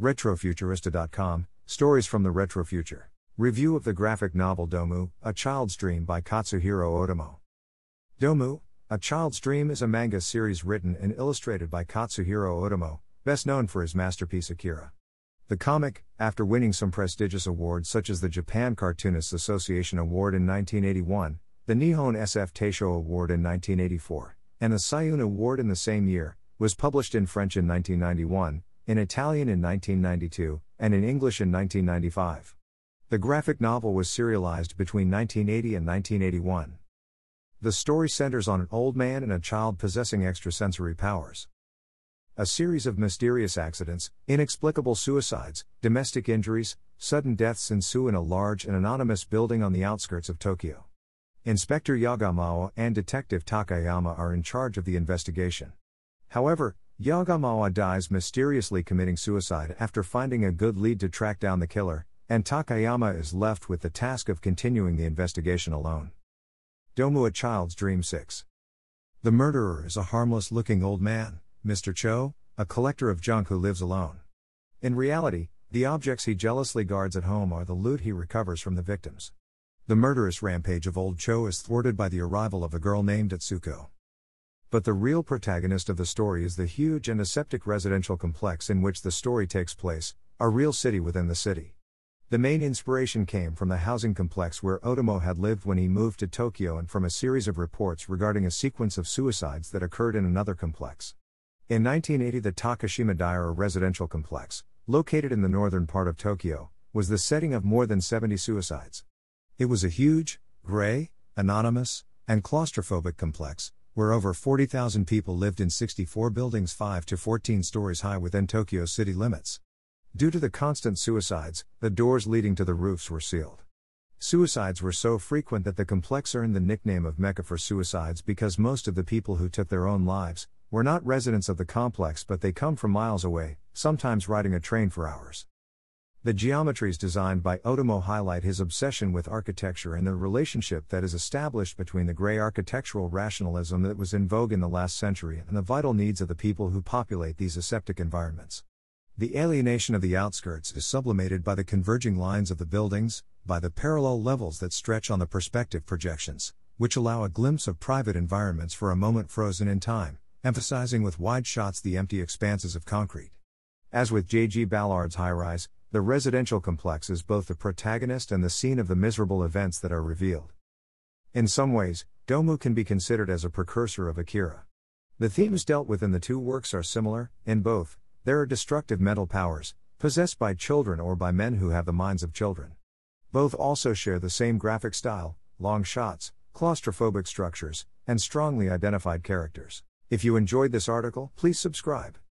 Retrofuturista.com Stories from the Retro Future. Review of the graphic novel Domu, A Child's Dream by Katsuhiro Otomo. Domu, A Child's Dream is a manga series written and illustrated by Katsuhiro Otomo, best known for his masterpiece Akira. The comic, after winning some prestigious awards such as the Japan Cartoonists Association Award in 1981, the Nihon SF Taisho Award in 1984, and the Seiun Award in the same year, was published in French in 1991, in Italian in 1992, and in English in 1995. The graphic novel was serialized between 1980 and 1981. The story centers on an old man and a child possessing extrasensory powers. A series of mysterious accidents, inexplicable suicides, domestic injuries, sudden deaths ensue in a large and anonymous building on the outskirts of Tokyo. Inspector Yagamawa and Detective Takayama are in charge of the investigation. However, Yagamawa dies mysteriously committing suicide after finding a good lead to track down the killer, and Takayama is left with the task of continuing the investigation alone. Domu a Child's Dream 6. The murderer is a harmless looking old man, Mr. Cho, a collector of junk who lives alone. In reality, the objects he jealously guards at home are the loot he recovers from the victims. The murderous rampage of old Cho is thwarted by the arrival of a girl named Atsuko. But the real protagonist of the story is the huge and aseptic residential complex in which the story takes place, a real city within the city. The main inspiration came from the housing complex where Otomo had lived when he moved to Tokyo and from a series of reports regarding a sequence of suicides that occurred in another complex. In 1980, the Takashima Daira residential complex, located in the northern part of Tokyo, was the setting of more than 70 suicides. It was a huge, gray, anonymous, and claustrophobic complex, where over 40,000 people lived in 64 buildings 5 to 14 stories high within Tokyo's city limits. Due to the constant suicides, the doors leading to the roofs were sealed. Suicides were so frequent that the complex earned the nickname of Mecca for suicides because most of the people who took their own lives were not residents of the complex but they come from miles away, sometimes riding a train for hours. The geometries designed by Otomo highlight his obsession with architecture and the relationship that is established between the gray architectural rationalism that was in vogue in the last century and the vital needs of the people who populate these aseptic environments. The alienation of the outskirts is sublimated by the converging lines of the buildings, by the parallel levels that stretch on the perspective projections, which allow a glimpse of private environments for a moment frozen in time, emphasizing with wide shots the empty expanses of concrete. As with J.G. Ballard's high rise, the residential complex is both the protagonist and the scene of the miserable events that are revealed. In some ways, Domu can be considered as a precursor of Akira. The themes dealt with in the two works are similar, in both, there are destructive mental powers, possessed by children or by men who have the minds of children. Both also share the same graphic style, long shots, claustrophobic structures, and strongly identified characters. If you enjoyed this article, please subscribe.